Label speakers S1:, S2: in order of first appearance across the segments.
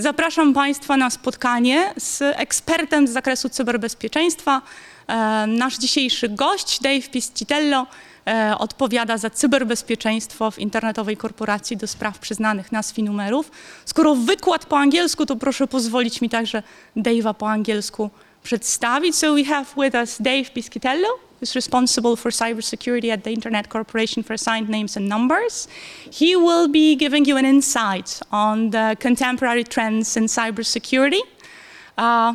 S1: Zapraszam Państwa na spotkanie z ekspertem z zakresu cyberbezpieczeństwa. E, nasz dzisiejszy gość, Dave Piscitello, e, odpowiada za cyberbezpieczeństwo w internetowej korporacji do spraw przyznanych nazw i numerów. Skoro wykład po angielsku, to proszę pozwolić mi także Dave'a po angielsku przedstawić. So we have with us Dave Piscitello. Who's responsible for cybersecurity at the Internet Corporation for Assigned Names and Numbers. He will be giving you an insight on the contemporary trends in cybersecurity. Uh,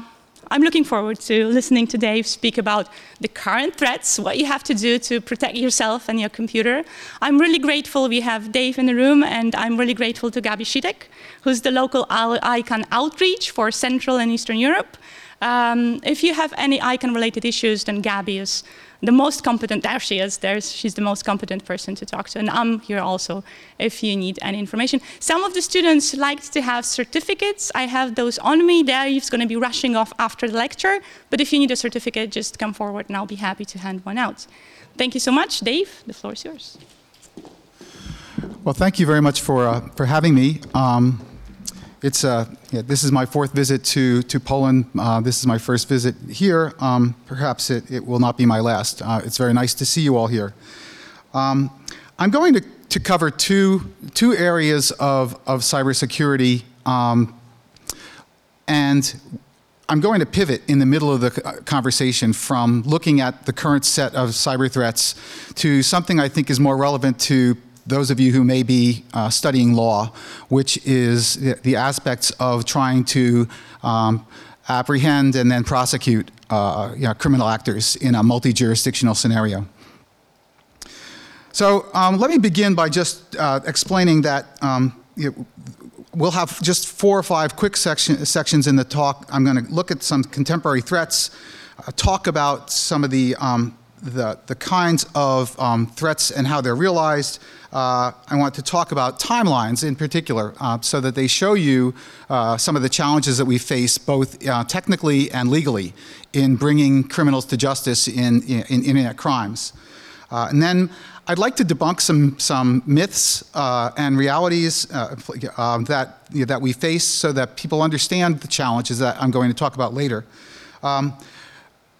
S1: I'm looking forward to listening to Dave speak about the current threats, what you have to do to protect yourself and your computer. I'm really grateful we have Dave in the room, and I'm really grateful to Gabi Schittek, who's the local ICANN outreach for Central and Eastern Europe. Um, if you have any ICANN related issues, then Gabi is the most competent, there she is, there's, she's the most competent person to talk to. And I'm here also if you need any information. Some of the students liked to have certificates. I have those on me. Dave's going to be rushing off after the lecture. But if you need a certificate, just come forward and I'll be happy to hand one out. Thank you so much. Dave, the floor is yours.
S2: Well, thank you very much for, uh, for having me. Um, it's uh, yeah, this is my fourth visit to to Poland. Uh, this is my first visit here. Um, perhaps it, it will not be my last. Uh, it's very nice to see you all here. Um, I'm going to, to cover two two areas of of cybersecurity, um, and I'm going to pivot in the middle of the conversation from looking at the current set of cyber threats to something I think is more relevant to those of you who may be uh, studying law, which is the, aspects of trying to um, apprehend and then prosecute uh, you know, criminal actors in a multi jurisdictional scenario. So um, let me begin by just uh, explaining that um, you know, we'll have just four or five quick section, sections in the talk. I'm going to look at some contemporary threats, uh, talk about some of the um, the, the kinds of um, threats and how they're realized. Uh, I want to talk about timelines in particular uh, so that they show you uh, some of the challenges that we face both uh, technically and legally in bringing criminals to justice in, in, in internet crimes. Uh, and then I'd like to debunk some, some myths uh, and realities that, you know, that we face so that people understand the challenges that I'm going to talk about later. Um,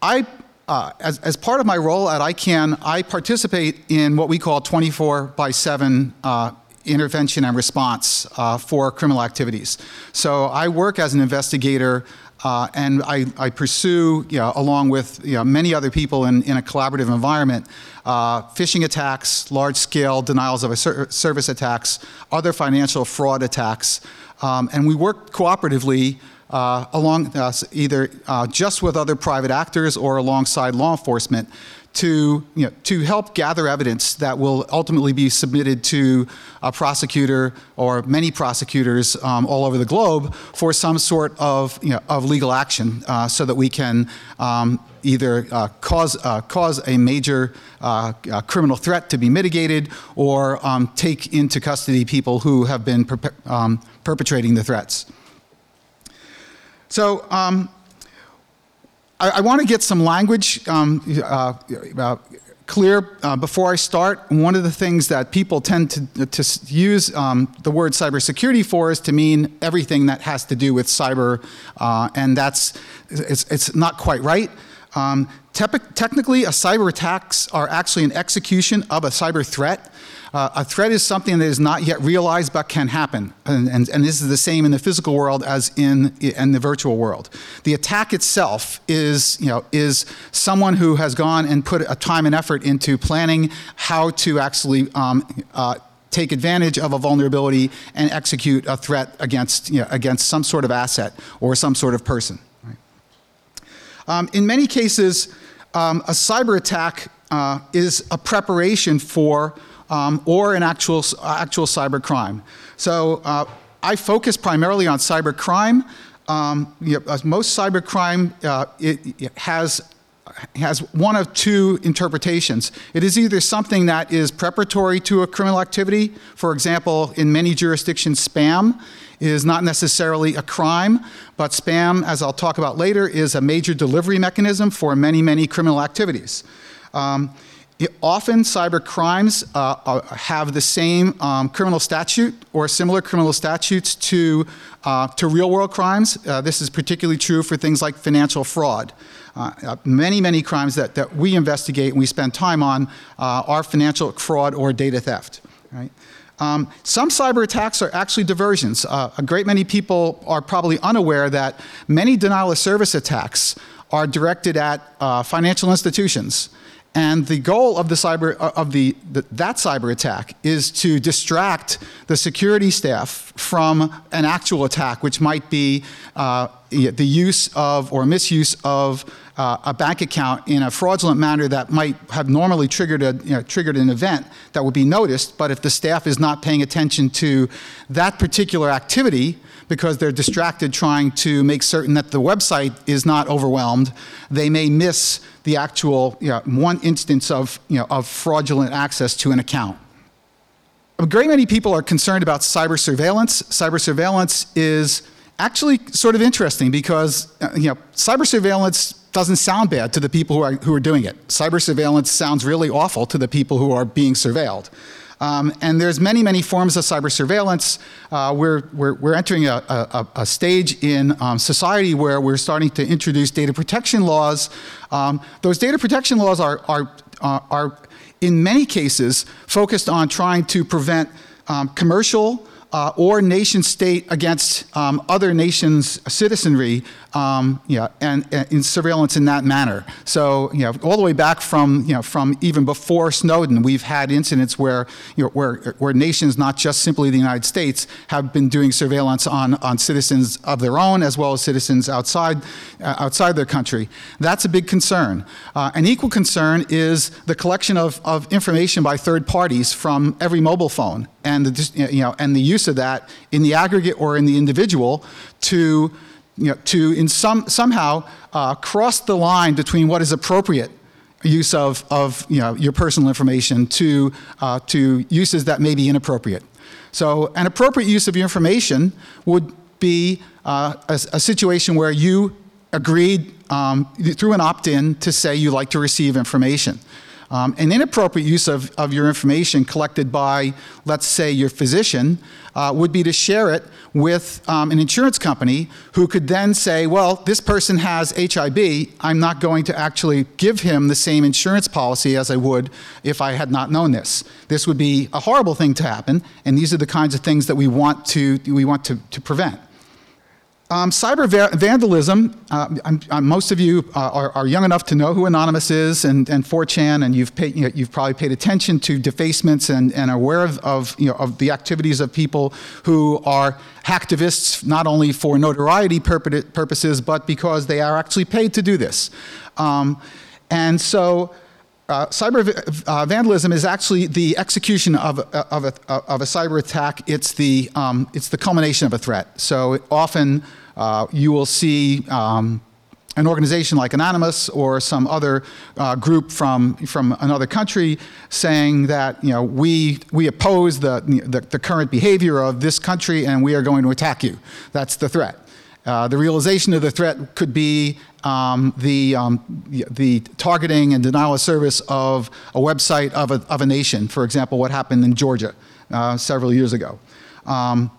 S2: I uh, as, as part of my role at ICANN, I participate in what we call 24 by 7 uh, intervention and response uh, for criminal activities. So I work as an investigator uh, and I, I pursue, you know, along with you know, many other people in, in a collaborative environment, uh, phishing attacks, large scale denials of ser- service attacks, other financial fraud attacks. Um, and we work cooperatively uh, along uh, either uh, just with other private actors or alongside law enforcement to, you know, to help gather evidence that will ultimately be submitted to a prosecutor or many prosecutors um, all over the globe for some sort of, you know, of legal action uh, so that we can um, either uh, cause, uh, cause a major uh, uh, criminal threat to be mitigated or um, take into custody people who have been um, perpetrating the threats. So um, I, I want to get some language um, uh, uh, clear uh, before I start. One of the things that people tend to, to use um, the word cybersecurity for is to mean everything that has to do with cyber, uh, and that's it's, it's not quite right. Um, te- technically, a cyber attacks are actually an execution of a cyber threat. Uh, a threat is something that is not yet realized but can happen. And, and, and, this is the same in the physical world as in, in the virtual world. The attack itself is, you know, is someone who has gone and put a time and effort into planning how to actually um, uh, take advantage of a vulnerability and execute a threat against, you know, against some sort of asset or some sort of person. Um, in many cases, um, a cyber attack uh, is a preparation for um, or an actual, actual cyber crime. So uh, I focus primarily on cyber crime. Um, you know, most cyber crime uh, it, it has has one of two interpretations. It is either something that is preparatory to a criminal activity, for example, in many jurisdictions, spam is not necessarily a crime, but spam, as I'll talk about later, is a major delivery mechanism for many, many criminal activities. Um, it, often cyber crimes uh, uh, have the same um, criminal statute or similar criminal statutes to, uh, to real world crimes. Uh, this is particularly true for things like financial fraud. Uh, uh, many, many crimes that, that we investigate and we spend time on are financial fraud or data theft. Right? Um, some cyber attacks are actually diversions. a great many people are probably unaware that many denial of service attacks are directed at financial institutions. And the goal of the cyber uh, of the, the, that cyber attack is to distract the security staff from an actual attack, which might be uh, the use of or misuse of uh, a bank account in a fraudulent manner that might have normally triggered a you know, triggered an event that would be noticed. But if the staff is not paying attention to that particular activity, because they're distracted trying to make certain that the website is not overwhelmed, they may miss the actual you know, one instance of, you know, of fraudulent access to an account. A great many people are concerned about cyber surveillance. Cyber surveillance is actually sort of interesting because uh, you know, cyber surveillance doesn't sound bad to the people who are, who are doing it. Cyber surveillance sounds really awful to the people who are being surveilled. Um, and there's many, many forms of cyber surveillance. Uh, we're, we're, we're, entering a, a, a stage in um, society where we're starting to introduce data protection laws. Um, those data protection laws are, are, uh, are, in many cases, focused on trying to prevent um, commercial uh, or nation state against um, other nations' citizenry um, yeah, and, and, in surveillance in that manner. So, you know, all the way back from, you know, from even before Snowden, we've had incidents where, you know, where, where nations, not just simply the United States, have been doing surveillance on, on citizens of their own as well as citizens outside, uh, outside their country. That's a big concern. Uh, an equal concern is the collection of, of information by third parties from every mobile phone and the, you know, and the use of that in the aggregate or in the individual to you know, to in some, somehow uh, cross the line between what is appropriate use of, of you know, your personal information to, uh, to uses that may be inappropriate. So an appropriate use of your information would be uh, a, a, situation where you agreed um, through an opt-in to say you like to receive information. Um, an inappropriate use of, of your information collected by, let's say, your physician uh, would be to share it with um, an insurance company who could then say, well, this person has HIV. I'm not going to actually give him the same insurance policy as I would if I had not known this. This would be a horrible thing to happen, and these are the kinds of things that we want to, we want to, to prevent. Um, cyber va vandalism, uh, I'm, I'm, most of you uh, are, are, young enough to know who Anonymous is and, and 4chan, and you've, paid, you have probably paid attention to defacements and, and aware of, of, you know, of the activities of people who are hacktivists, not only for notoriety purposes, but because they are actually paid to do this. Um, and so uh, cyber uh, vandalism is actually the execution of, of, a, of a cyber attack. It's the, um, it's the culmination of a threat. So often uh, you will see um, an organization like Anonymous or some other uh, group from, from another country saying that you know, we, we oppose the, the, the current behavior of this country and we are going to attack you. That's the threat. Uh, the realization of the threat could be um, the, um, the targeting and denial of service of a website of a, of a nation, for example, what happened in Georgia uh, several years ago. Um,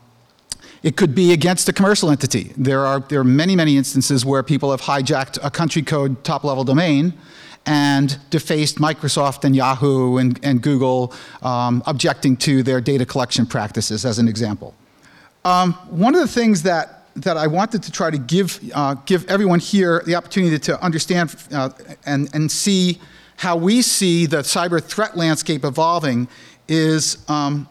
S2: it could be against a commercial entity. There are, there are many, many instances where people have hijacked a country code top level domain and defaced Microsoft and Yahoo and, and Google, um, objecting to their data collection practices, as an example. Um, one of the things that that I wanted to try to give, uh, give everyone here the opportunity to understand uh, and, and see how we see the cyber threat landscape evolving is, um,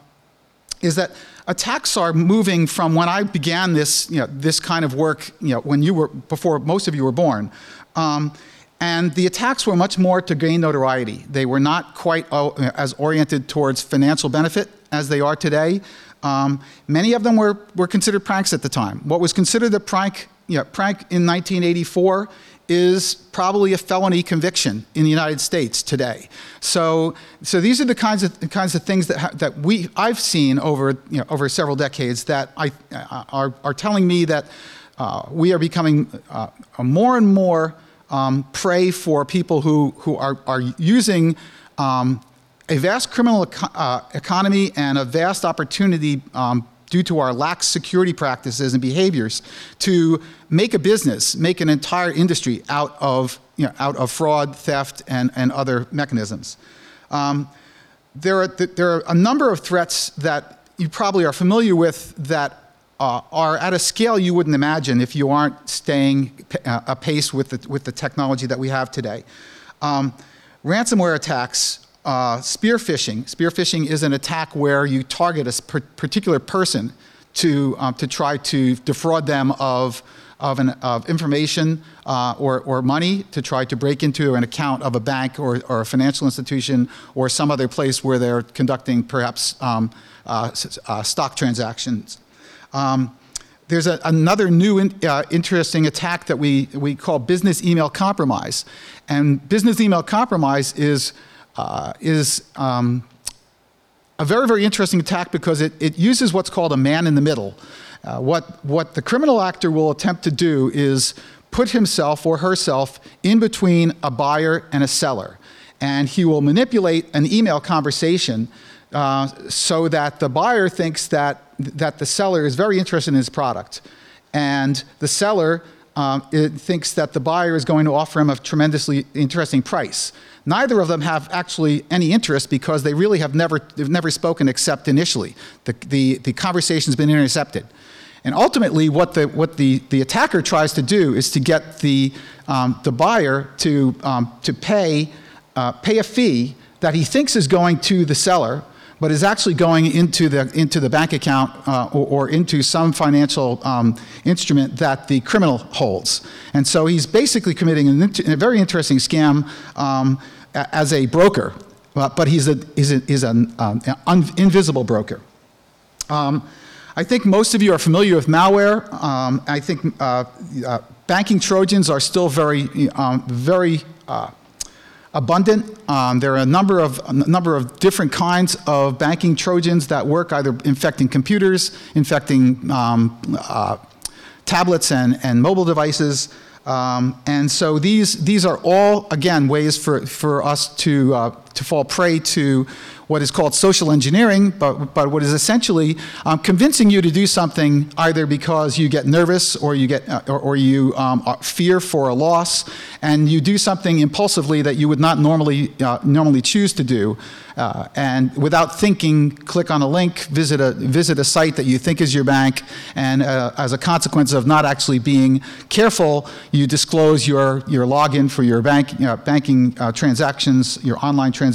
S2: is that attacks are moving from when I began this, you know, this kind of work, you know, when you were, before most of you were born. Um, and the attacks were much more to gain notoriety. They were not quite uh, as oriented towards financial benefit as they are today. Um, many of them were, were considered pranks at the time. What was considered a prank, you know, prank in 1984 is probably a felony conviction in the United States today. So, so these are the kinds of the kinds of things that that we I've seen over you know, over several decades that I uh, are are telling me that uh, we are becoming uh, more and more um, prey for people who who are are using um, a vast criminal eco- uh, economy and a vast opportunity um, due to our lax security practices and behaviors to make a business, make an entire industry out of, you know, out of fraud, theft, and, and other mechanisms. Um, there, are, there are a number of threats that you probably are familiar with that uh, are at a scale you wouldn't imagine if you aren't staying uh, apace with the, with the technology that we have today. Um, ransomware attacks uh, spear phishing. Spear phishing is an attack where you target a particular person to, um, to try to defraud them of, of, an, of information uh, or, or money to try to break into an account of a bank or, or a financial institution or some other place where they're conducting perhaps um, uh, uh stock transactions. Um, there's a, another new in, uh, interesting attack that we, we call business email compromise. And business email compromise is uh, is um, a very, very interesting attack because it, it uses what's called a man in the middle. Uh, what, what the criminal actor will attempt to do is put himself or herself in between a buyer and a seller. And he will manipulate an email conversation uh, so that the buyer thinks that, that the seller is very interested in his product. And the seller um, thinks that the buyer is going to offer him a tremendously interesting price. Neither of them have actually any interest because they really have never, they've never spoken except initially. The, the, the conversation's been intercepted. And ultimately, what the, what the, the attacker tries to do is to get the, um, the buyer to, um, to pay, uh, pay a fee that he thinks is going to the seller, but is actually going into the, into the bank account uh, or, or, into some financial um, instrument that the criminal holds. And so he's basically committing an, a very interesting scam um, as a broker, but he's, a, he's, a, he's an, um, an invisible broker. Um, I think most of you are familiar with malware. Um, I think uh, uh, banking trojans are still very, um, very uh, abundant. Um, there are a number of a number of different kinds of banking trojans that work either infecting computers, infecting um, uh, tablets and, and mobile devices. Um, and so these, these are all, again, ways for, for us to, uh, to fall prey to what is called social engineering, but, but what is essentially um, convincing you to do something either because you get nervous or you, get, uh, or, or, you um, fear for a loss, and you do something impulsively that you would not normally, uh, normally choose to do. Uh, and without thinking, click on a link, visit a, visit a site that you think is your bank, and uh, as a consequence of not actually being careful, you disclose your, your login for your bank, know, banking uh, transactions, your online transactions,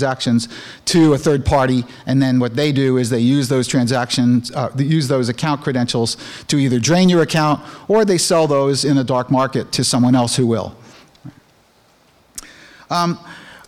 S2: to a third party, and then what they do is they use those transactions, uh, use those account credentials to either drain your account or they sell those in a dark market to someone else who will. Um,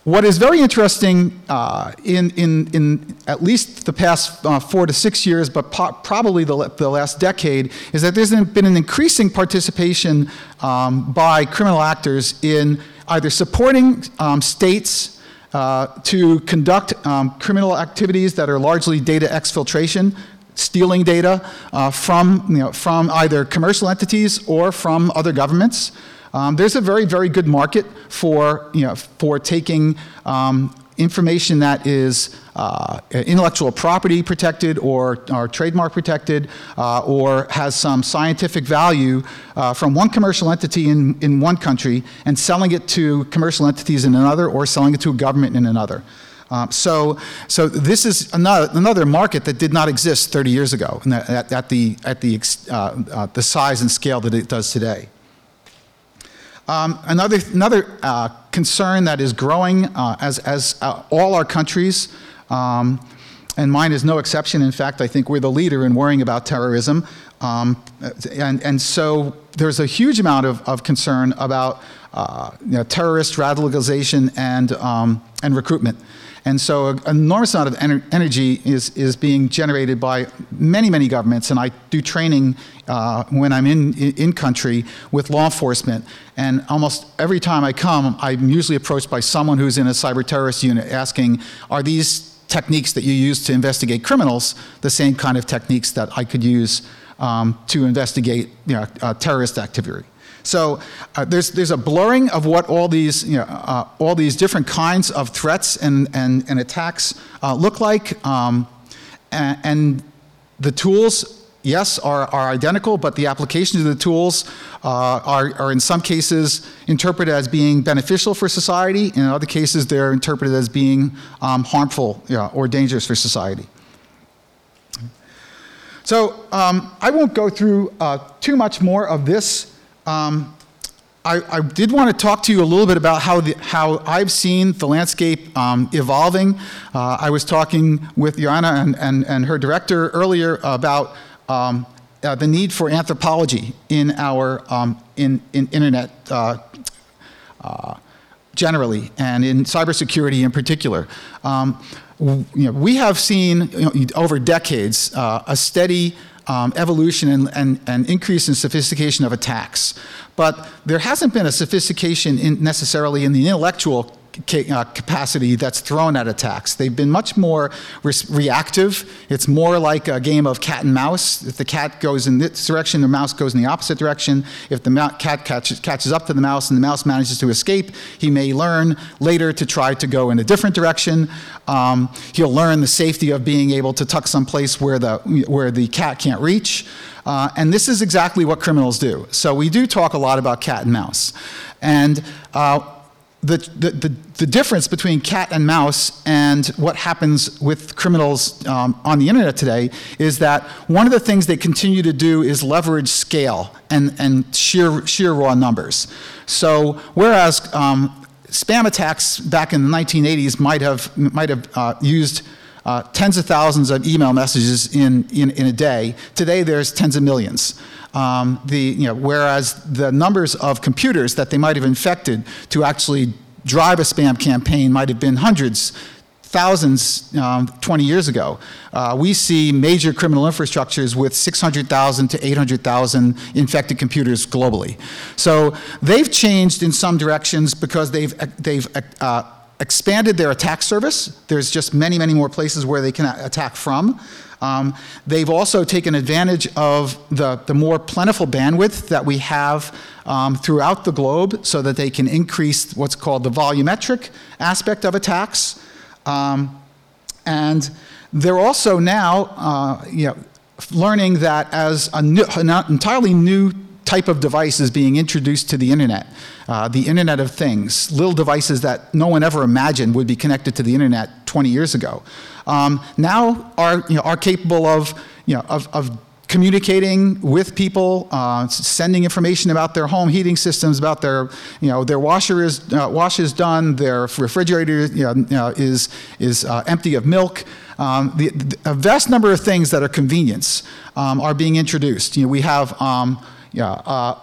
S2: what is very interesting uh, in, in, in at least the past uh, four to six years, but po- probably the, the last decade, is that there's been an increasing participation um, by criminal actors in either supporting um, states uh, to conduct um, criminal activities that are largely data exfiltration, stealing data uh, from, you know, from either commercial entities or from other governments. Um, there's a very, very good market for, you know, for taking um, information that is uh, intellectual property protected or, or trademark protected uh, or has some scientific value uh, from one commercial entity in, in one country and selling it to commercial entities in another or selling it to a government in another. Um, so, so this is another, another market that did not exist 30 years ago at, at the, at the, uh, uh, the size and scale that it does today. Um, another another uh, concern that is growing uh, as, as uh, all our countries, um, and mine is no exception. In fact, I think we're the leader in worrying about terrorism. Um, and, and so there's a huge amount of, of concern about uh, you know, terrorist radicalization and, um, and recruitment. And so an enormous amount of ener- energy is, is being generated by many, many governments. And I do training uh, when I'm in, in country with law enforcement. And almost every time I come, I'm usually approached by someone who's in a cyber terrorist unit asking, are these techniques that you use to investigate criminals the same kind of techniques that I could use um, to investigate you know, uh, terrorist activity. So uh, there's, there's a blurring of what all these, you know, uh, all these different kinds of threats and, and, and attacks uh, look like. Um, and, and, the tools, yes, are, are identical, but the applications of the tools uh, are, are in some cases interpreted as being beneficial for society. And in other cases, they're interpreted as being um, harmful you know, or dangerous for society. So um, I won't go through uh, too much more of this um, I, I, did want to talk to you a little bit about how, the, how I've seen the landscape um, evolving. Uh, I was talking with Joanna and, and, and her director earlier about um, uh, the need for anthropology in our um, in, in internet uh, uh generally and in cybersecurity in particular. Um, you know, we have seen you know, over decades uh, a steady um, evolution and, and, and, increase in sophistication of attacks. But there hasn't been a sophistication in necessarily in the intellectual uh, capacity that's thrown at attacks. They've been much more re reactive. It's more like a game of cat and mouse. If the cat goes in this direction, the mouse goes in the opposite direction. If the cat catches, catches up to the mouse and the mouse manages to escape, he may learn later to try to go in a different direction. Um, he'll learn the safety of being able to tuck someplace where the, where the cat can't reach. Uh, and this is exactly what criminals do. So we do talk a lot about cat and mouse. And uh, the, the, the, difference between cat and mouse and what happens with criminals um, on the internet today is that one of the things they continue to do is leverage scale and, and sheer, sheer raw numbers. So whereas um, spam attacks back in the 1980s might have, might have uh, used uh, tens of thousands of email messages in, in, in a day, today there's tens of millions. Um, the, you know, whereas the numbers of computers that they might have infected to actually drive a spam campaign might have been hundreds, thousands um, 20 years ago. Uh, we see major criminal infrastructures with 600,000 to 800,000 infected computers globally. So they've changed in some directions because they've, they've uh, expanded their attack surface. There's just many, many more places where they can attack from. Um, they've also taken advantage of the, the more plentiful bandwidth that we have um, throughout the globe so that they can increase what's called the volumetric aspect of attacks. Um, and they're also now uh, you know, learning that as an entirely new type of device is being introduced to the internet. Uh, the Internet of Things, little devices that no one ever imagined would be connected to the internet 20 years ago, um, now are, you know, are capable of, you know, of, of communicating with people, uh, sending information about their home heating systems, about their, you know, their washer is, uh, wash is done, their refrigerator you know, is, is uh, empty of milk. Um, the, the, a vast number of things that are convenience um, are being introduced. You know, we have um, yeah, uh,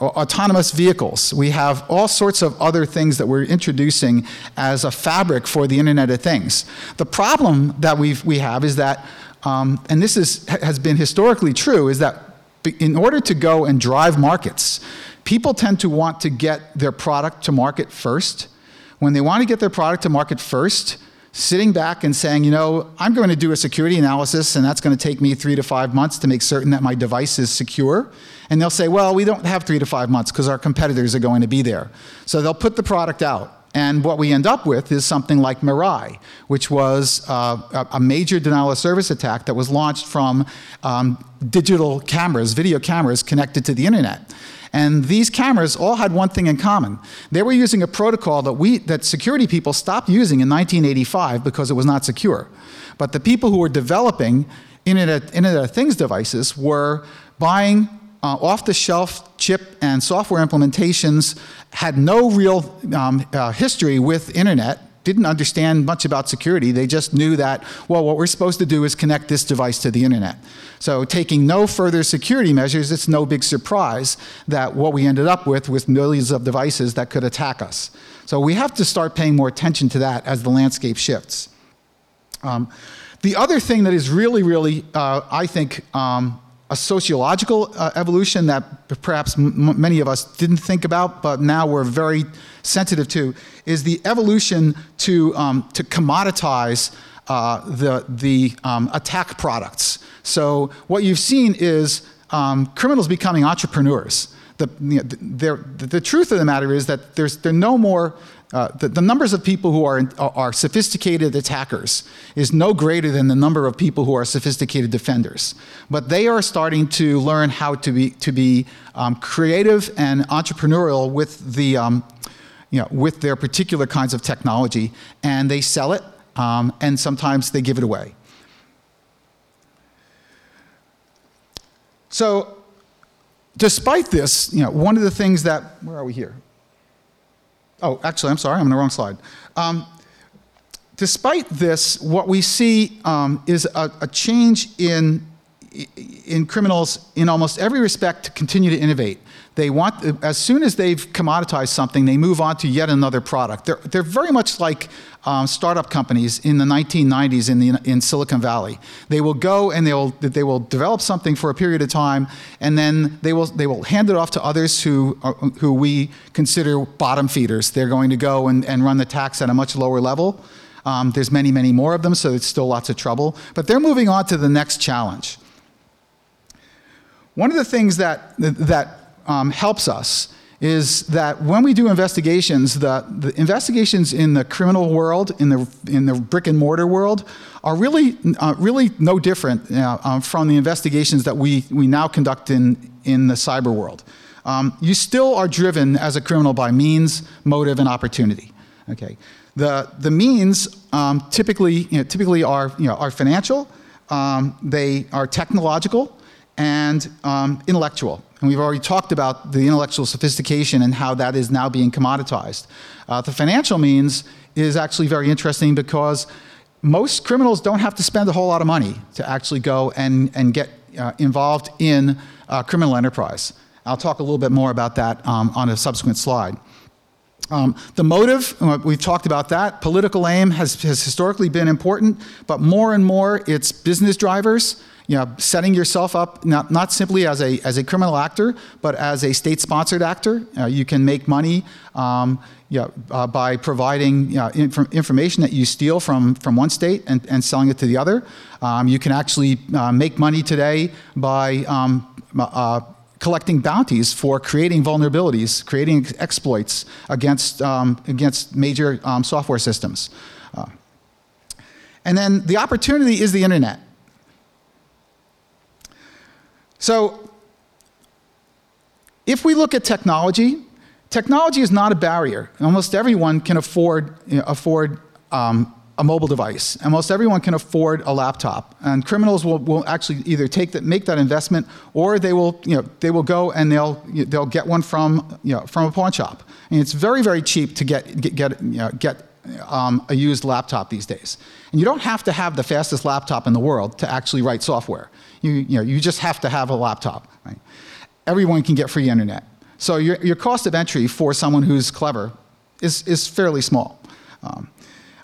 S2: autonomous vehicles. We have all sorts of other things that we're introducing as a fabric for the Internet of Things. The problem that we we have is that, um, and this is, has been historically true, is that in order to go and drive markets, people tend to want to get their product to market first. When they want to get their product to market first, sitting back and saying, you know, I'm going to do a security analysis and that's going to take me three to five months to make certain that my device is secure. And they'll say, well, we don't have three to five months because our competitors are going to be there. So they'll put the product out. And what we end up with is something like Mirai, which was uh, a major denial of service attack that was launched from um, digital cameras, video cameras connected to the internet. And these cameras all had one thing in common. They were using a protocol that, we, that security people stopped using in 1985 because it was not secure. But the people who were developing Internet, Internet of Things devices were buying uh, off-the-shelf chip and software implementations, had no real um, uh, history with internet, didn't understand much about security. They just knew that, well, what we're supposed to do is connect this device to the internet. So taking no further security measures, it's no big surprise that what we ended up with was millions of devices that could attack us. So we have to start paying more attention to that as the landscape shifts. Um, the other thing that is really, really, uh, I think, um, a sociological uh, evolution that perhaps many of us didn't think about, but now we're very sensitive to, is the evolution to, um, to commoditize uh, the, the um, attack products. So what you've seen is um, criminals becoming entrepreneurs. The, you know, the, the, truth of the matter is that there's there no more uh, the, the, numbers of people who are, are sophisticated attackers is no greater than the number of people who are sophisticated defenders. But they are starting to learn how to be, to be um, creative and entrepreneurial with, the, um, you know, with their particular kinds of technology, and they sell it, um, and sometimes they give it away. So, despite this, you know, one of the things that, where are we here? Oh, actually, I'm sorry, I'm on the wrong slide. Um, despite this, what we see um, is a, a, change in, in criminals in almost every respect to continue to innovate. They want, as soon as they've commoditized something, they move on to yet another product. They're, they're very much like um, startup companies in the 1990s in, the, in Silicon Valley. They will go and they will, they will develop something for a period of time, and then they will, they will hand it off to others who, are, who we consider bottom feeders. They're going to go and, and run the tax at a much lower level. Um, there's many, many more of them, so it's still lots of trouble. But they're moving on to the next challenge. One of the things that, that um, helps us is that when we do investigations, the, the, investigations in the criminal world, in the, in the brick and mortar world, are really, uh, really no different uh, um, from the investigations that we, we now conduct in, in the cyber world. Um, you still are driven as a criminal by means, motive, and opportunity. Okay. The, the means um, typically, you know, typically are, you know, are financial, um, they are technological, and um, intellectual. And we've already talked about the intellectual sophistication and how that is now being commoditized. Uh, the financial means is actually very interesting because most criminals don't have to spend a whole lot of money to actually go and, and get uh, involved in uh, criminal enterprise. I'll talk a little bit more about that um, on a subsequent slide. Um, the motive, uh, we've talked about that. Political aim has, has historically been important, but more and more it's business drivers you know, setting yourself up not, not simply as a, as a criminal actor, but as a state-sponsored actor. Uh, you can make money um, you know, uh, by providing you know, inf information that you steal from, from one state and, and selling it to the other. Um, you can actually uh, make money today by um, uh, collecting bounties for creating vulnerabilities, creating exploits against, um, against major um, software systems. Uh, and then the opportunity is the internet. So, if we look at technology, technology is not a barrier. Almost everyone can afford, you know, afford um, a mobile device. Almost everyone can afford a laptop. And criminals will, will actually either take that, make that investment or they will, you know, they will go and they'll, they'll get one from, you know, from a pawn shop. And it's very, very cheap to get, get, get, you know, get um, a used laptop these days. And you don't have to have the fastest laptop in the world to actually write software. You, you, know, you just have to have a laptop. Right? Everyone can get free internet. So your, your cost of entry for someone who's clever is, is fairly small. Um,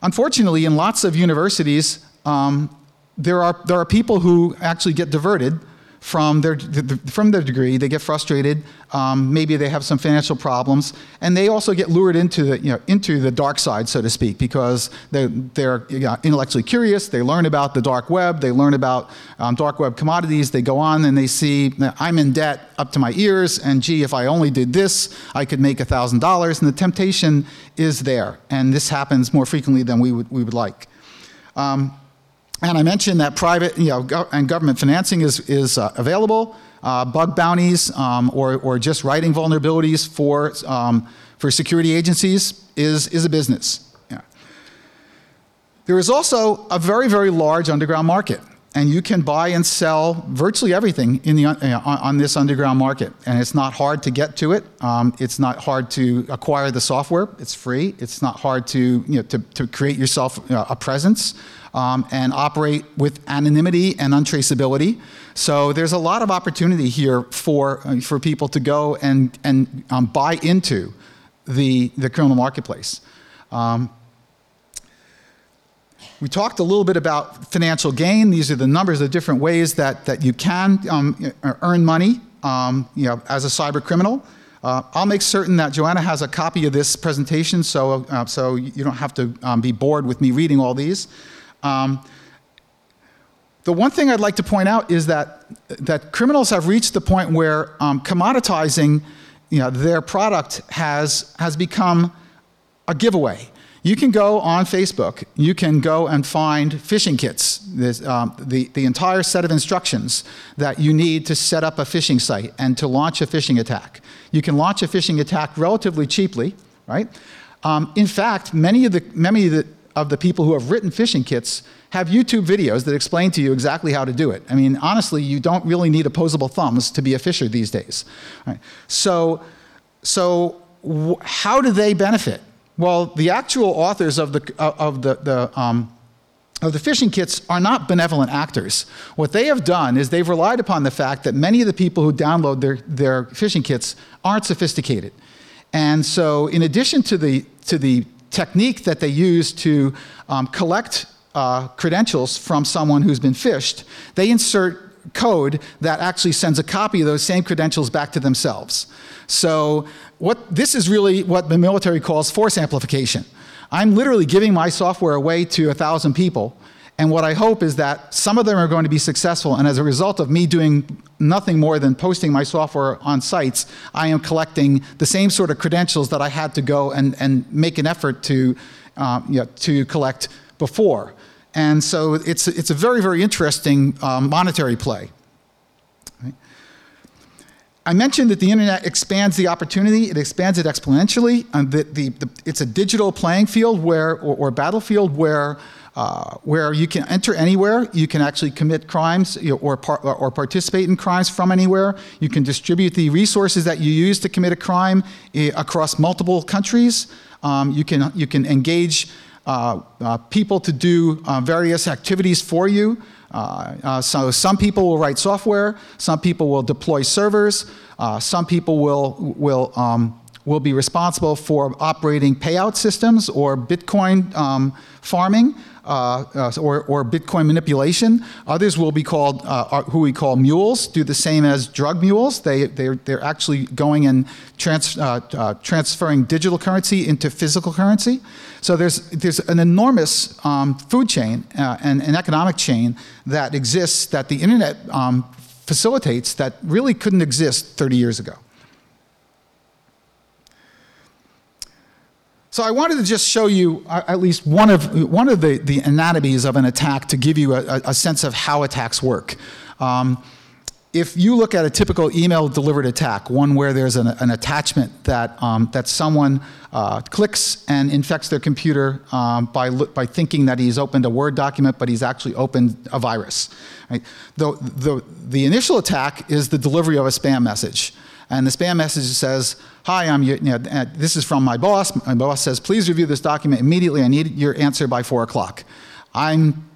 S2: unfortunately, in lots of universities, um, there, are, there are people who actually get diverted from their, from their degree. They get frustrated. Um, maybe they have some financial problems. And they also get lured into the, you know, into the dark side, so to speak, because they're, they're you know, intellectually curious. They learn about the dark web. They learn about um, dark web commodities. They go on and they see, I'm in debt up to my ears. And gee, if I only did this, I could make $1,000. And the temptation is there. And this happens more frequently than we would, we would like. Um, and I mentioned that private you know, and government financing is, is uh, available. Uh, bug bounties um, or, or just writing vulnerabilities for, um, for security agencies is, is a business. Yeah. There is also a very, very large underground market. And you can buy and sell virtually everything in the, uh, on this underground market. And it's not hard to get to it. Um, it's not hard to acquire the software. It's free. It's not hard to, you know, to, to create yourself a presence um, and operate with anonymity and untraceability. So there's a lot of opportunity here for, uh, for people to go and, and um, buy into the, the criminal marketplace. Um, we talked a little bit about financial gain. These are the numbers of different ways that, that you can um, earn money um, you know, as a cyber criminal. Uh, I'll make certain that Joanna has a copy of this presentation so, uh, so you don't have to um, be bored with me reading all these. Um, the one thing I'd like to point out is that that criminals have reached the point where um, commoditizing you know, their product has, has become a giveaway. You can go on Facebook, you can go and find phishing kits, um, the, the entire set of instructions that you need to set up a phishing site and to launch a phishing attack. You can launch a phishing attack relatively cheaply, right? Um, in fact, many of, the, many of the, of the people who have written phishing kits have YouTube videos that explain to you exactly how to do it. I mean, honestly, you don't really need opposable thumbs to be a phisher these days. Right? So, so how do they benefit? Well, the actual authors of the, uh, of the, the um, of the phishing kits are not benevolent actors. What they have done is they've relied upon the fact that many of the people who download their, their phishing kits aren't sophisticated. And so, in addition to the, to the technique that they use to um, collect uh, credentials from someone who's been phished, they insert code that actually sends a copy of those same credentials back to themselves. So what, this is really what the military calls force amplification. I'm literally giving my software away to a thousand people, and what I hope is that some of them are going to be successful, and as a result of me doing nothing more than posting my software on sites, I am collecting the same sort of credentials that I had to go and, and make an effort to, um, you know, to collect before. And so it's, it's a very, very interesting um, monetary play. I mentioned that the internet expands the opportunity, it expands it exponentially. And the, the, the it's a digital playing field where, or, or battlefield where, uh, where you can enter anywhere. You can actually commit crimes you know, or, par or participate in crimes from anywhere. You can distribute the resources that you use to commit a crime eh, across multiple countries. Um, you, can, you can engage uh, uh, people to do uh, various activities for you. Uh, uh, so some people will write software, some people will deploy servers, uh, some people will, will, um, will be responsible for operating payout systems or Bitcoin um, farming uh, uh, or, or, Bitcoin manipulation. Others will be called, uh, who we call mules, do the same as drug mules. They, they're, they're actually going and trans, uh, uh, transferring digital currency into physical currency. So there's, there's an enormous um, food chain uh, and an economic chain that exists that the internet um, facilitates that really couldn't exist 30 years ago. So I wanted to just show you uh, at least one of, one of the, the anatomies of an attack to give you a, a sense of how attacks work. Um, if you look at a typical email delivered attack, one where there's an, an attachment that, um, that someone uh, clicks and infects their computer um, by, by thinking that he's opened a Word document, but he's actually opened a virus. Right? The, the, the initial attack is the delivery of a spam message. And the spam message says, Hi, I'm you know, uh, this is from my boss. My boss says, Please review this document immediately. I need your answer by 4 o'clock. I'm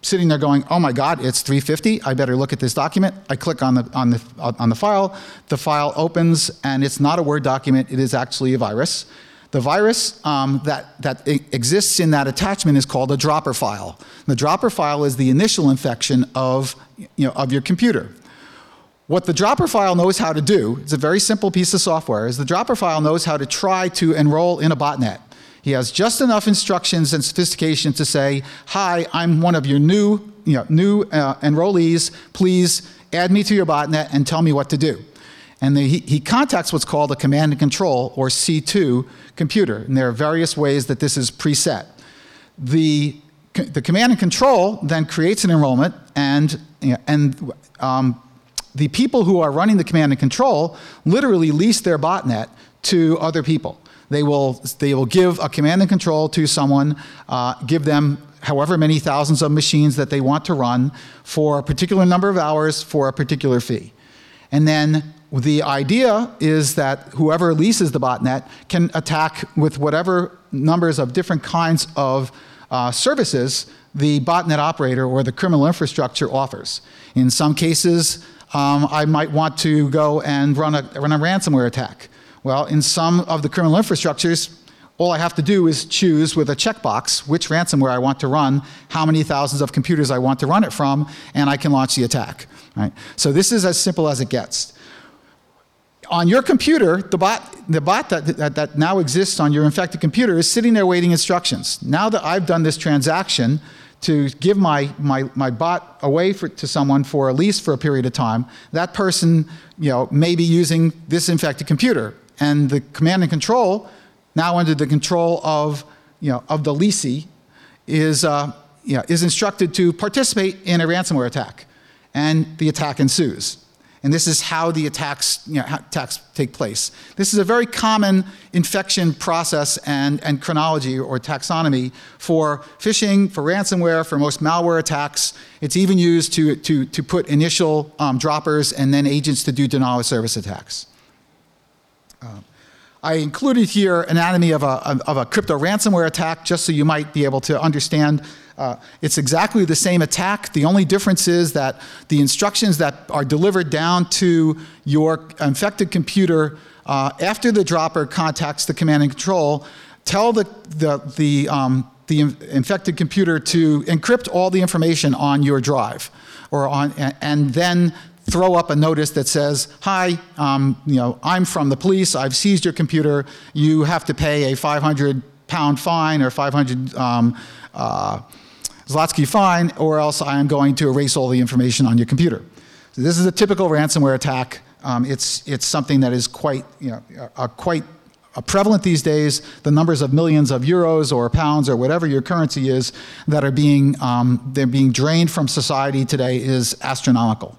S2: sitting there going, Oh my God, it's 350. I better look at this document. I click on the, on the, on the file. The file opens, and it's not a Word document, it is actually a virus. The virus um, that, that exists in that attachment is called a dropper file. The dropper file is the initial infection of, you know, of your computer. What the dropper file knows how to do, it's a very simple piece of software, is the dropper file knows how to try to enroll in a botnet. He has just enough instructions and sophistication to say, hi, I'm one of your new, you know, new uh, enrollees. Please add me to your botnet and tell me what to do. And the, he, he contacts what's called a command and control, or C2, computer. And there are various ways that this is preset. The, the command and control then creates an enrollment and, you know, and um, the people who are running the command and control literally lease their botnet to other people. They will, they will give a command and control to someone, uh, give them however many thousands of machines that they want to run for a particular number of hours for a particular fee. And then the idea is that whoever leases the botnet can attack with whatever numbers of different kinds of uh, services the botnet operator or the criminal infrastructure offers. In some cases, um, I might want to go and run a, run a ransomware attack. Well, in some of the criminal infrastructures, all I have to do is choose with a checkbox which ransomware I want to run, how many thousands of computers I want to run it from, and I can launch the attack. Right? So this is as simple as it gets. On your computer, the bot, the bot that, that, that now exists on your infected computer is sitting there waiting instructions. Now that I've done this transaction to give my, my, my bot away for, to someone for a lease for a period of time, that person you know, may be using this infected computer. And the command and control, now under the control of, you know, of the leasee, is, uh, you know, is instructed to participate in a ransomware attack. And the attack ensues. And this is how the attacks, you know, attacks take place. This is a very common infection process and, and chronology or taxonomy for phishing, for ransomware, for most malware attacks. It's even used to, to, to put initial um, droppers and then agents to do denial of service attacks. Uh, I included here anatomy of a, of a crypto ransomware attack just so you might be able to understand uh, it's exactly the same attack. The only difference is that the instructions that are delivered down to your infected computer uh, after the dropper contacts the command and control tell the, the, the, um, the infected computer to encrypt all the information on your drive or on, and then throw up a notice that says, "Hi, um, you know, I'm from the police. I've seized your computer. You have to pay a 500 pound fine or 500 um, uh, Zlotsky fine, or else I am going to erase all the information on your computer. So this is a typical ransomware attack. Um, it's, it's something that is quite, you know, uh, quite prevalent these days. The numbers of millions of euros or pounds or whatever your currency is that are being, um, they're being drained from society today is astronomical.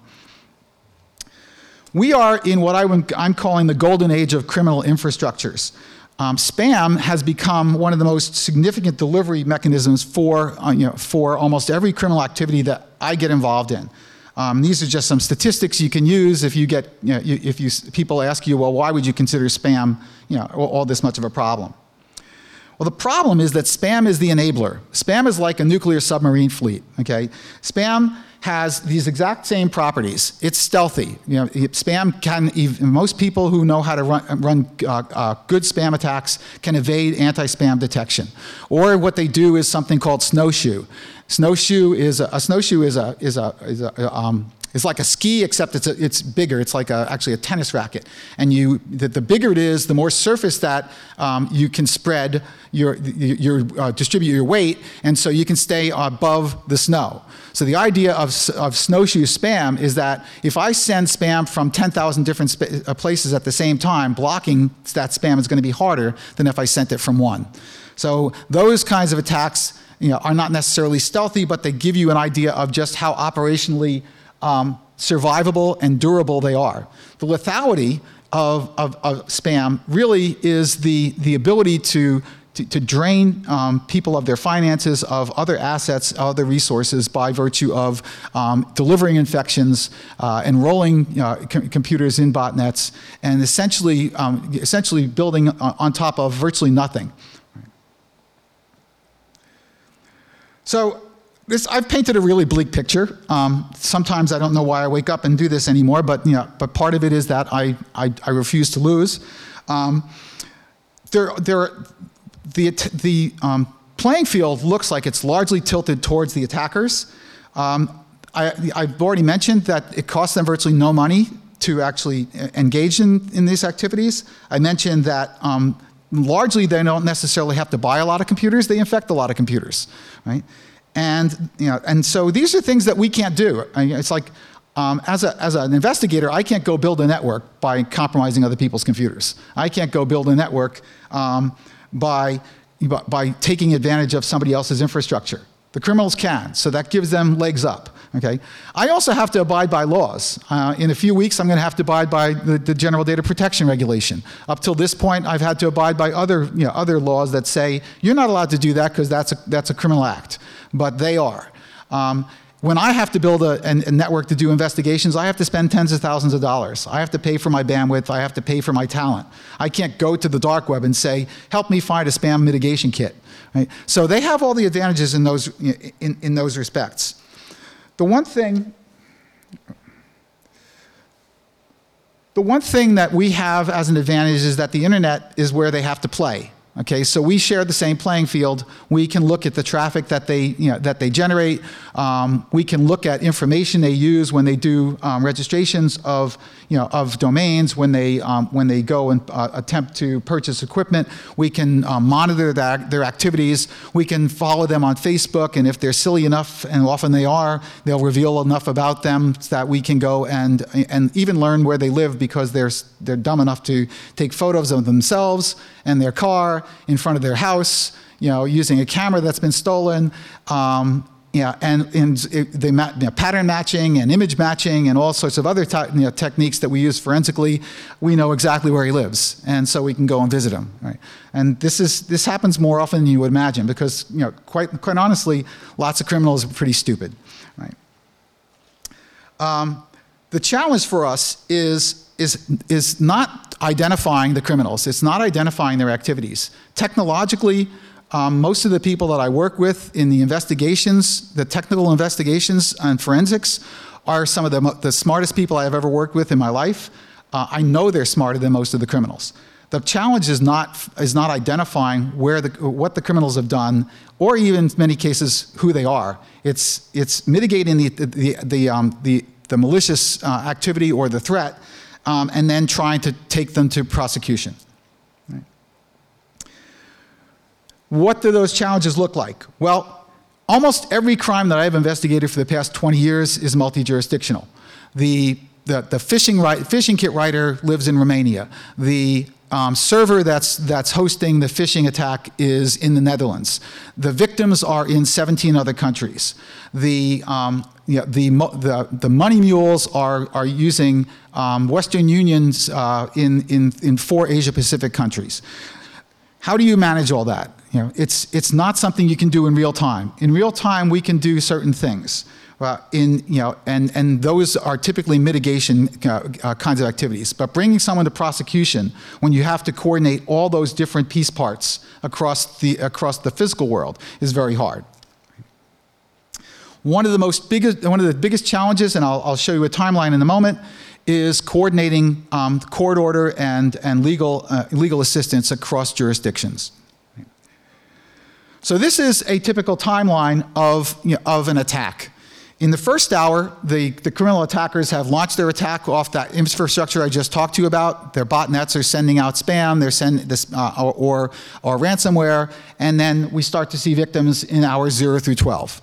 S2: We are in what I, I'm calling the golden age of criminal infrastructures. Um, spam has become one of the most significant delivery mechanisms for, uh, you know, for almost every criminal activity that I get involved in. Um, these are just some statistics you can use if you get, you know, if you, people ask you, well, why would you consider spam, you know, all this much of a problem? Well, the problem is that spam is the enabler. Spam is like a nuclear submarine fleet, okay? Spam has these exact same properties. It's stealthy. You know, spam can, most people who know how to run, run uh, uh, good spam attacks can evade anti-spam detection. Or what they do is something called snowshoe. Snowshoe is a, a snowshoe is a, is a, is a um, it's like a ski, except it's, a, it's bigger. It's like a, actually a tennis racket. And you, the, the bigger it is, the more surface that um, you can spread your, your uh, distribute your weight, and so you can stay above the snow. So the idea of, of snowshoe spam is that if I send spam from 10,000 different uh, places at the same time, blocking that spam is going to be harder than if I sent it from one. So those kinds of attacks you know, are not necessarily stealthy, but they give you an idea of just how operationally um, survivable and durable they are. The lethality of, of, of, spam really is the, the ability to, to, to drain um, people of their finances, of other assets, other resources by virtue of um, delivering infections, uh, enrolling uh, com computers in botnets, and essentially, um, essentially building on top of virtually nothing. So this, I've painted a really bleak picture. Um, sometimes I don't know why I wake up and do this anymore, but, you know, but part of it is that I, I, I refuse to lose. Um, there, there, the, the um, playing field looks like it's largely tilted towards the attackers. Um, I, have already mentioned that it costs them virtually no money to actually engage in, in these activities. I mentioned that um, largely they don't necessarily have to buy a lot of computers, they infect a lot of computers, right? And, you know, and so these are things that we can't do. I mean, it's like, um, as, a, as an investigator, I can't go build a network by compromising other people's computers. I can't go build a network um, by, by taking advantage of somebody else's infrastructure. The criminals can, so that gives them legs up. Okay? I also have to abide by laws. Uh, in a few weeks, I'm going to have to abide by the, the, General Data Protection Regulation. Up till this point, I've had to abide by other, you know, other laws that say you're not allowed to do that because that's a, that's a criminal act, but they are. Um, when I have to build a, a, network to do investigations, I have to spend tens of thousands of dollars. I have to pay for my bandwidth. I have to pay for my talent. I can't go to the dark web and say, help me find a spam mitigation kit. Right? So they have all the advantages in those, in, in those respects. The one thing, the one thing that we have as an advantage is that the internet is where they have to play. Okay, so we share the same playing field. We can look at the traffic that they, you know, that they generate. Um, we can look at information they use when they do um, registrations of, you know, of domains, when they, um, when they go and uh, attempt to purchase equipment. We can um, monitor that, their activities. We can follow them on Facebook, and if they're silly enough, and often they are, they'll reveal enough about them that we can go and, and even learn where they live because they're, they're dumb enough to take photos of themselves and their car in front of their house, you know, using a camera that's been stolen. Um, yeah, and, and the you know, pattern matching and image matching and all sorts of other you know, techniques that we use forensically, we know exactly where he lives, and so we can go and visit him. Right? And this is this happens more often than you would imagine because you know, quite quite honestly, lots of criminals are pretty stupid. Right? Um, the challenge for us is is is not identifying the criminals. It's not identifying their activities. Technologically, um, most of the people that I work with in the investigations, the technical investigations and forensics, are some of the, the smartest people I have ever worked with in my life. Uh, I know they're smarter than most of the criminals. The challenge is not, is not identifying where the, what the criminals have done, or even in many cases, who they are. It's, it's mitigating the, the, the, um, the, the malicious uh, activity or the threat um, and then trying to take them to prosecution. Right. What do those challenges look like? Well, almost every crime that I've investigated for the past 20 years is multi jurisdictional. The, the, the phishing, phishing kit writer lives in Romania. The um, server that's, that's hosting the phishing attack is in the Netherlands. The victims are in 17 other countries. The, um, you know, the, the, the money mules are, are using um, Western Unions uh, in, in, in four Asia Pacific countries. How do you manage all that? You know, it's, it's not something you can do in real time. In real time, we can do certain things. Uh, in, you know, and, and those are typically mitigation uh, uh, kinds of activities. But bringing someone to prosecution when you have to coordinate all those different piece parts across the, across the physical world is very hard. One of the most biggest, one of the biggest challenges, and I'll, I'll show you a timeline in a moment, is coordinating um, court order and, and legal, uh, legal assistance across jurisdictions. So this is a typical timeline of, you know, of an attack. In the first hour, the, the criminal attackers have launched their attack off that infrastructure I just talked to you about. Their botnets are sending out spam, they're this, uh, or, or, or ransomware, and then we start to see victims in hours 0 through 12.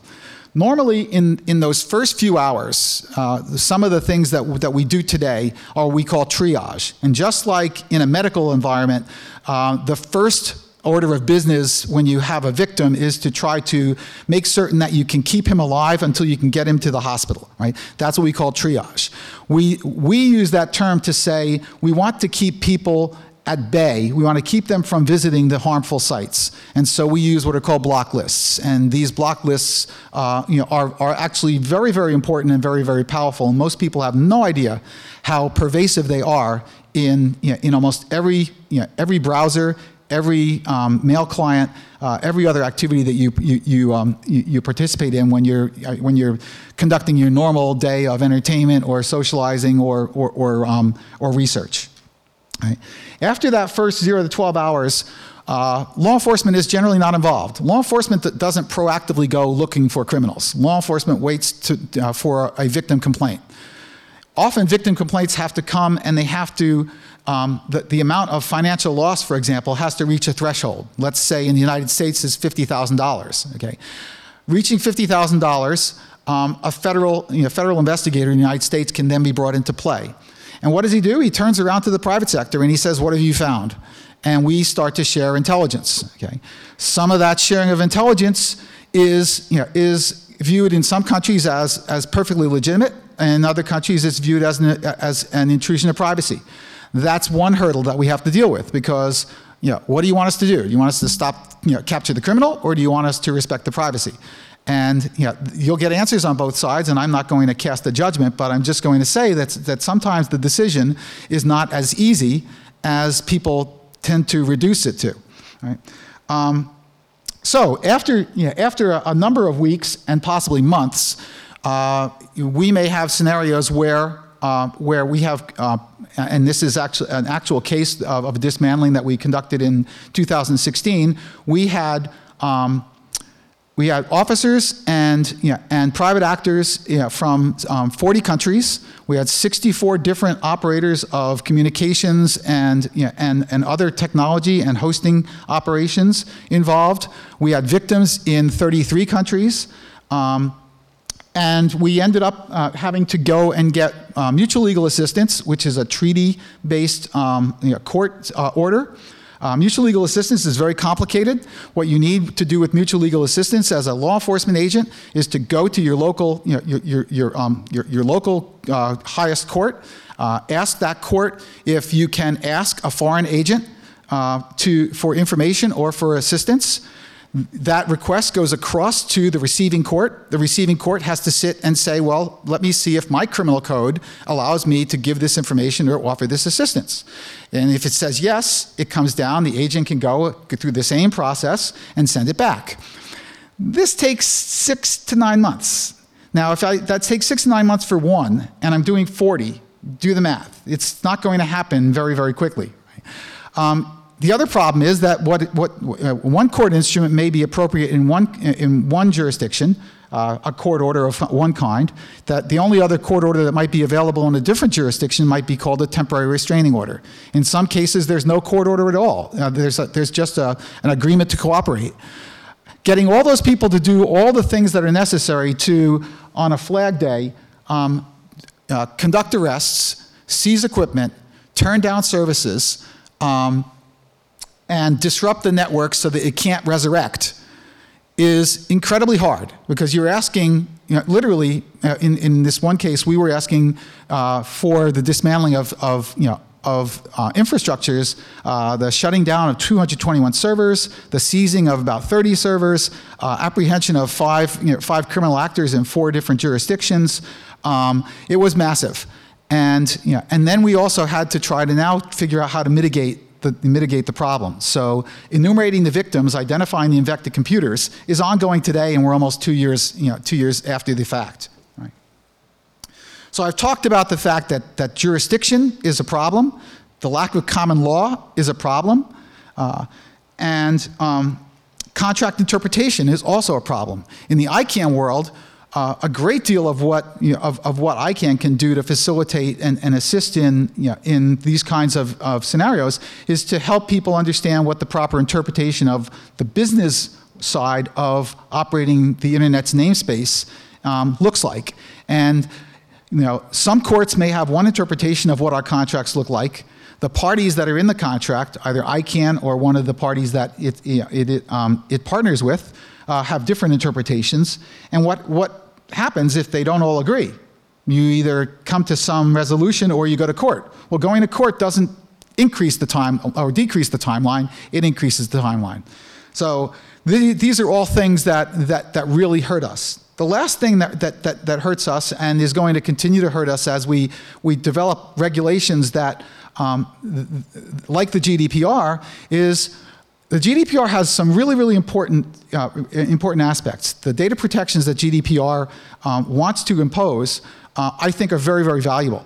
S2: Normally, in, in those first few hours, uh, some of the things that, that we do today are we call triage. And just like in a medical environment, uh, the first order of business when you have a victim is to try to make certain that you can keep him alive until you can get him to the hospital right that's what we call triage we we use that term to say we want to keep people at bay. We want to keep them from visiting the harmful sites. And so we use what are called block lists. And these block lists uh, you know, are, are actually very, very important and very, very powerful. And most people have no idea how pervasive they are in, you know, in almost every, you know, every browser, every um, mail client, uh, every other activity that you, you, you, um, you, you, participate in when you're, uh, when you're conducting your normal day of entertainment or socializing or, or, or, um, or research. Right? After that first zero to 12 hours, uh, law enforcement is generally not involved. Law enforcement doesn't proactively go looking for criminals. Law enforcement waits to, uh, for a victim complaint. Often, victim complaints have to come and they have to um, the, the, amount of financial loss, for example, has to reach a threshold. Let's say in the United States is $50,000. Okay, reaching $50,000, um, a federal, you know, federal investigator in the United States can then be brought into play. And what does he do? He turns around to the private sector and he says, "What have you found?" And we start to share intelligence. Okay, some of that sharing of intelligence is, you know, is viewed in some countries as, as perfectly legitimate, and in other countries it's viewed as an, as an intrusion of privacy. That's one hurdle that we have to deal with because you know, what do you want us to do? Do you want us to stop, you know, capture the criminal, or do you want us to respect the privacy? And you know, you'll get answers on both sides, and I'm not going to cast a judgment, but I'm just going to say that, that sometimes the decision is not as easy as people tend to reduce it to. Right? Um, so after, you know, after a, a, number of weeks and possibly months, uh, we may have scenarios where, uh, where we have uh, and this is actually an actual case of, of dismantling that we conducted in 2016. We had um, we had officers and, you know, and private actors you know, from um, 40 countries. We had 64 different operators of communications and, you know, and, and other technology and hosting operations involved. We had victims in 33 countries. Um, and we ended up uh, having to go and get uh, mutual legal assistance, which is a treaty based um, you know, court uh, order. Uh, mutual legal assistance is very complicated. What you need to do with mutual legal assistance as a law enforcement agent is to go to your local, you know, your, your, your, um, your, your local uh, highest court, uh, ask that court if you can ask a foreign agent to, for information or for assistance. That request goes across to the receiving court. The receiving court has to sit and say, well, let me see if my criminal code allows me to give this information or offer this assistance. And if it says yes, it comes down, the agent can go through the same process and send it back. This takes six to nine months. Now, if I, that takes six to nine months for one, and I'm doing 40, do the math. It's not going to happen very, very quickly. Um, the other problem is that what, what, uh, one court instrument may be appropriate in one, in one jurisdiction, uh, a court order of one kind, that the only other court order that might be available in a different jurisdiction might be called a temporary restraining order. In some cases, there's no court order at all. Uh, there's, a, there's just a, an agreement to cooperate. Getting all those people to do all the things that are necessary to, on a flag day, um, uh, conduct arrests, seize equipment, turn down services, um, and disrupt the network so that it can't resurrect is incredibly hard because you're asking, you know, literally, uh, in, in this one case, we were asking uh, for the dismantling of, of you know, of uh, infrastructures, uh, the shutting down of 221 servers, the seizing of about 30 servers, uh, apprehension of five, you know, five criminal actors in four different jurisdictions. Um, it was massive. And, you know, and then we also had to try to now figure out how to mitigate the, mitigate the problem. So enumerating the victims, identifying the infected computers is ongoing today, and we're almost two years, you know, two years after the fact. Right? So I've talked about the fact that, that jurisdiction is a problem, the lack of common law is a problem, uh, and um, contract interpretation is also a problem. In the ICANN world, uh, a great deal of what, you know, of, of what ICANN can do to facilitate and, and assist in, you know, in these kinds of, of scenarios is to help people understand what the proper interpretation of the business side of operating the internet's namespace um, looks like. And you know, some courts may have one interpretation of what our contracts look like. The parties that are in the contract, either ICANN or one of the parties that it, it, it, um, it partners with, uh, have different interpretations. And what, what happens if they don't all agree? You either come to some resolution or you go to court. Well, going to court doesn't increase the time or decrease the timeline, it increases the timeline. So th these are all things that, that, that really hurt us. The last thing that, that, that, that, hurts us and is going to continue to hurt us as we, we develop regulations that, um, like the GDPR, is the GDPR has some really, really important, uh, important aspects. The data protections that GDPR um, wants to impose, uh, I think, are very, very valuable.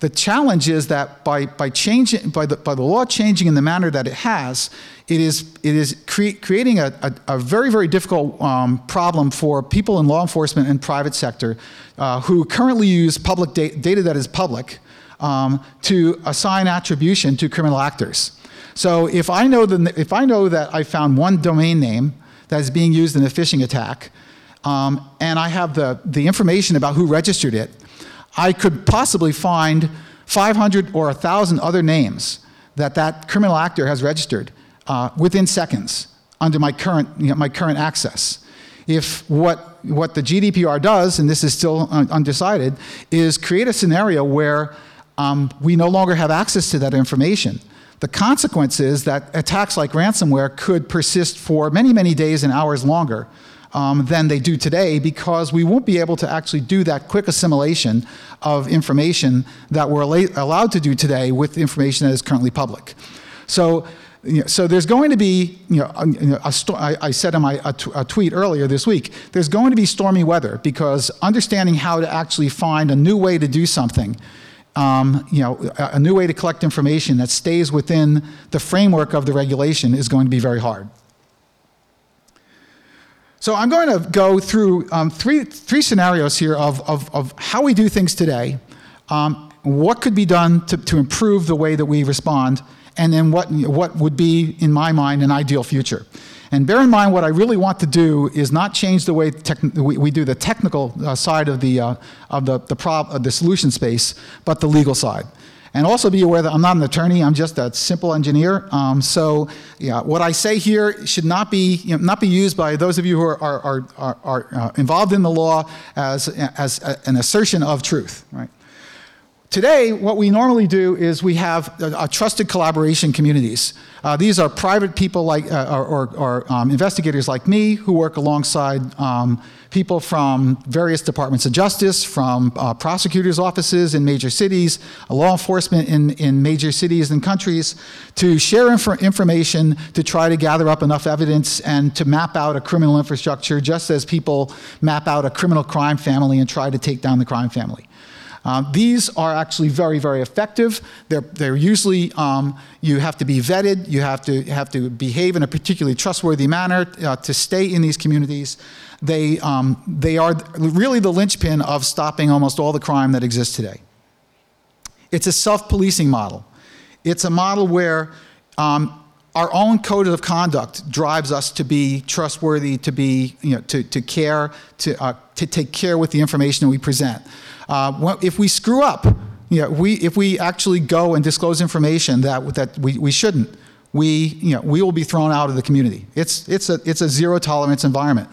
S2: The challenge is that by, by, changing, by, the, by the law changing in the manner that it has, it is, it is cre creating a, a, a, very, very difficult um, problem for people in law enforcement and private sector uh, who currently use public da data that is public um, to assign attribution to criminal actors. So if I know, the, if I know that I found one domain name that is being used in a phishing attack, um, and I have the, the information about who registered it, I could possibly find 500 or 1,000 other names that that criminal actor has registered uh, within seconds under my current, you know, my current access. If what, what the GDPR does, and this is still undecided, is create a scenario where um, we no longer have access to that information. The consequence is that attacks like ransomware could persist for many, many days and hours longer um, than they do today because we won't be able to actually do that quick assimilation of information that we're allowed to do today with information that is currently public. So, you know, so there's going to be, you know, I, I said in my a tweet earlier this week, there's going to be stormy weather because understanding how to actually find a new way to do something um, you know, a, new way to collect information that stays within the framework of the regulation is going to be very hard. So I'm going to go through um, three, three scenarios here of, of, of how we do things today, um, what could be done to, to improve the way that we respond, and then what, what would be, in my mind, an ideal future. And bear in mind, what I really want to do is not change the way we, we, do the technical uh, side of the, uh, of the, the, of the solution space, but the legal side. And also be aware that I'm not an attorney, I'm just a simple engineer. Um, so yeah, what I say here should not be, you know, not be used by those of you who are, are, are, are uh, involved in the law as, as a, an assertion of truth, right? Today, what we normally do is we have trusted collaboration communities. Uh, these are private people like, uh, or, or, or um, investigators like me who work alongside um, people from various departments of justice, from uh, prosecutors' offices in major cities, law enforcement in, in major cities and countries to share inf information, to try to gather up enough evidence, and to map out a criminal infrastructure just as people map out a criminal crime family and try to take down the crime family. Um, these are actually very, very effective. They're, they're usually, um, you have to be vetted, you have to, have to behave in a particularly trustworthy manner uh, to stay in these communities. They, um, they are really the linchpin of stopping almost all the crime that exists today. It's a self policing model. It's a model where um, our own code of conduct drives us to be trustworthy, to be, you know, to, to care, to, uh, to take care with the information that we present. Uh, if we screw up, you know, we, if we actually go and disclose information that, that we, we shouldn't, we, you know, we will be thrown out of the community. It's, it's, a, it's a zero tolerance environment.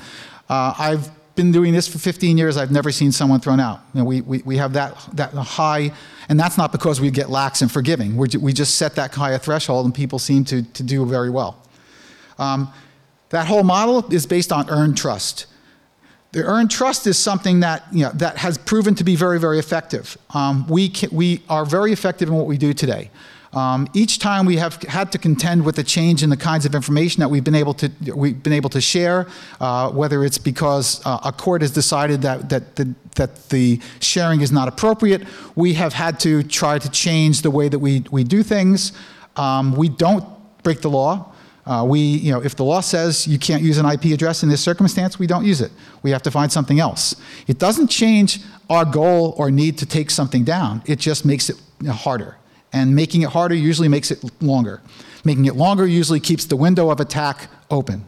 S2: Uh, I've been doing this for 15 years. I've never seen someone thrown out. You know, we, we, we have that, that high, and that's not because we get lax and forgiving. We're, we just set that high a threshold, and people seem to, to do very well. Um, that whole model is based on earned trust. The earned trust is something that, you know, that has proven to be very, very effective. Um, we, can, we are very effective in what we do today. Um, each time we have had to contend with a change in the kinds of information that we've been able to, we've been able to share, uh, whether it's because uh, a court has decided that, that, the, that the sharing is not appropriate, we have had to try to change the way that we, we do things. Um, we don't break the law. Uh, we, you know, if the law says you can't use an IP address in this circumstance, we don't use it. We have to find something else. It doesn't change our goal or need to take something down. It just makes it harder. And making it harder usually makes it longer. Making it longer usually keeps the window of attack open.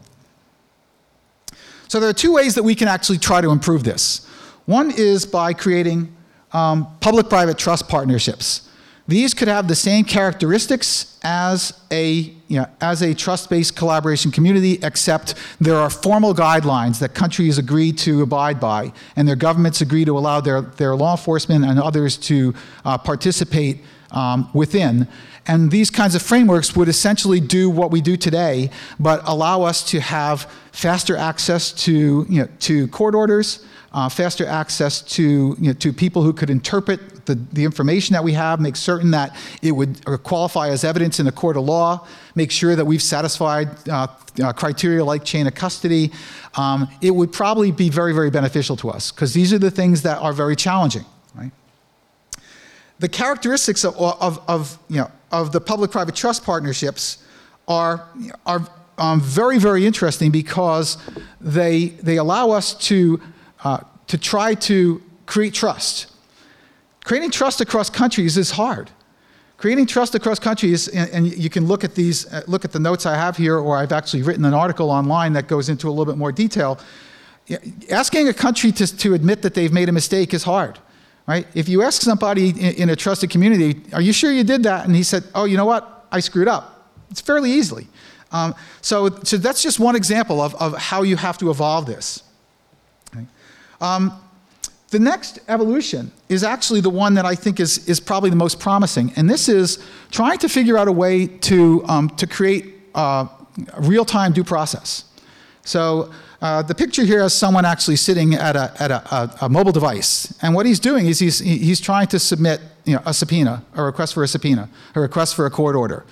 S2: So there are two ways that we can actually try to improve this. One is by creating um, public-private trust partnerships. These could have the same characteristics as a, you know, as a trust-based collaboration community, except there are formal guidelines that countries agree to abide by, and their governments agree to allow their, their law enforcement and others to uh, participate um, within. And these kinds of frameworks would essentially do what we do today, but allow us to have faster access to, you know, to court orders, uh, faster access to, you know, to people who could interpret the, the information that we have, make certain that it would uh, qualify as evidence in a court of law, make sure that we've satisfied uh, uh, criteria like chain of custody. Um, it would probably be very, very beneficial to us because these are the things that are very challenging. Right? The characteristics of, of, of you know, of the public-private trust partnerships are, are um, very, very interesting because they, they allow us to uh, to try to create trust. Creating trust across countries is hard. Creating trust across countries, and, and you can look at these, uh, look at the notes I have here, or I've actually written an article online that goes into a little bit more detail. Asking a country to, to admit that they've made a mistake is hard, right? If you ask somebody in, in a trusted community, are you sure you did that? And he said, oh, you know what? I screwed up. It's fairly easily. Um, so, so that's just one example of, of how you have to evolve this. Um, the next evolution is actually the one that I think is, is probably the most promising, and this is trying to figure out a way to, um, to create uh, real time due process. So uh, the picture here has someone actually sitting at, a, at a, a, a, mobile device, and what he's doing is he's, he's trying to submit you know, a subpoena, a request for a subpoena, a request for a court order.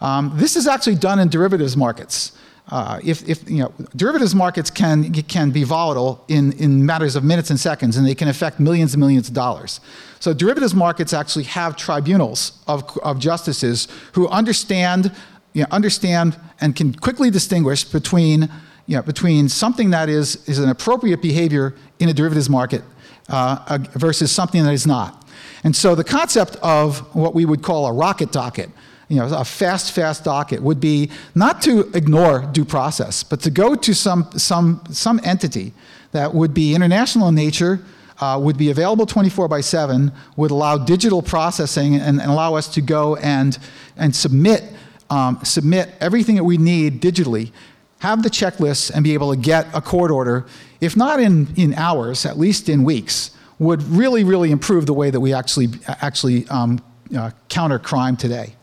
S2: Um, this is actually done in derivatives markets. Uh, if, if you know, derivatives markets can, can be volatile in, in matters of minutes and seconds, and they can affect millions and millions of dollars. So derivatives markets actually have tribunals of, of justices who understand, you know, understand and can quickly distinguish between, you know, between something that is, is an appropriate behavior in a derivatives market uh, versus something that is not. And so the concept of what we would call a rocket docket, you know, a fast, fast docket would be not to ignore due process, but to go to some, some, some entity that would be international in nature, uh, would be available 24 by 7, would allow digital processing and, and allow us to go and, and submit, um, submit everything that we need digitally, have the checklists, and be able to get a court order, if not in, in hours, at least in weeks, would really, really improve the way that we actually, actually um, uh, counter crime today.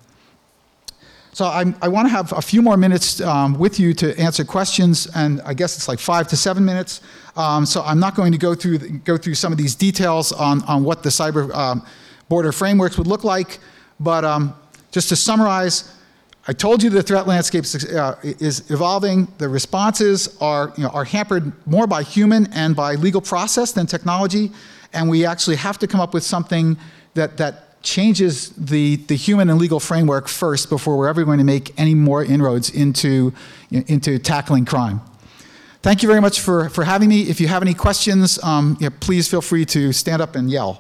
S2: So I'm, i want to have a few more minutes um, with you to answer questions, and I guess it's like five to seven minutes. Um, so I'm not going to go through, go through some of these details on, on what the cyber um, border frameworks would look like, but um, just to summarize, I told you the threat landscape uh, is evolving. The responses are, you know, are hampered more by human and by legal process than technology, and we actually have to come up with something that, that changes the, the human and legal framework first before we're ever going to make any more inroads into, into tackling crime. Thank you very much for, for having me. If you have any questions, um, yeah, please feel free to stand up and yell.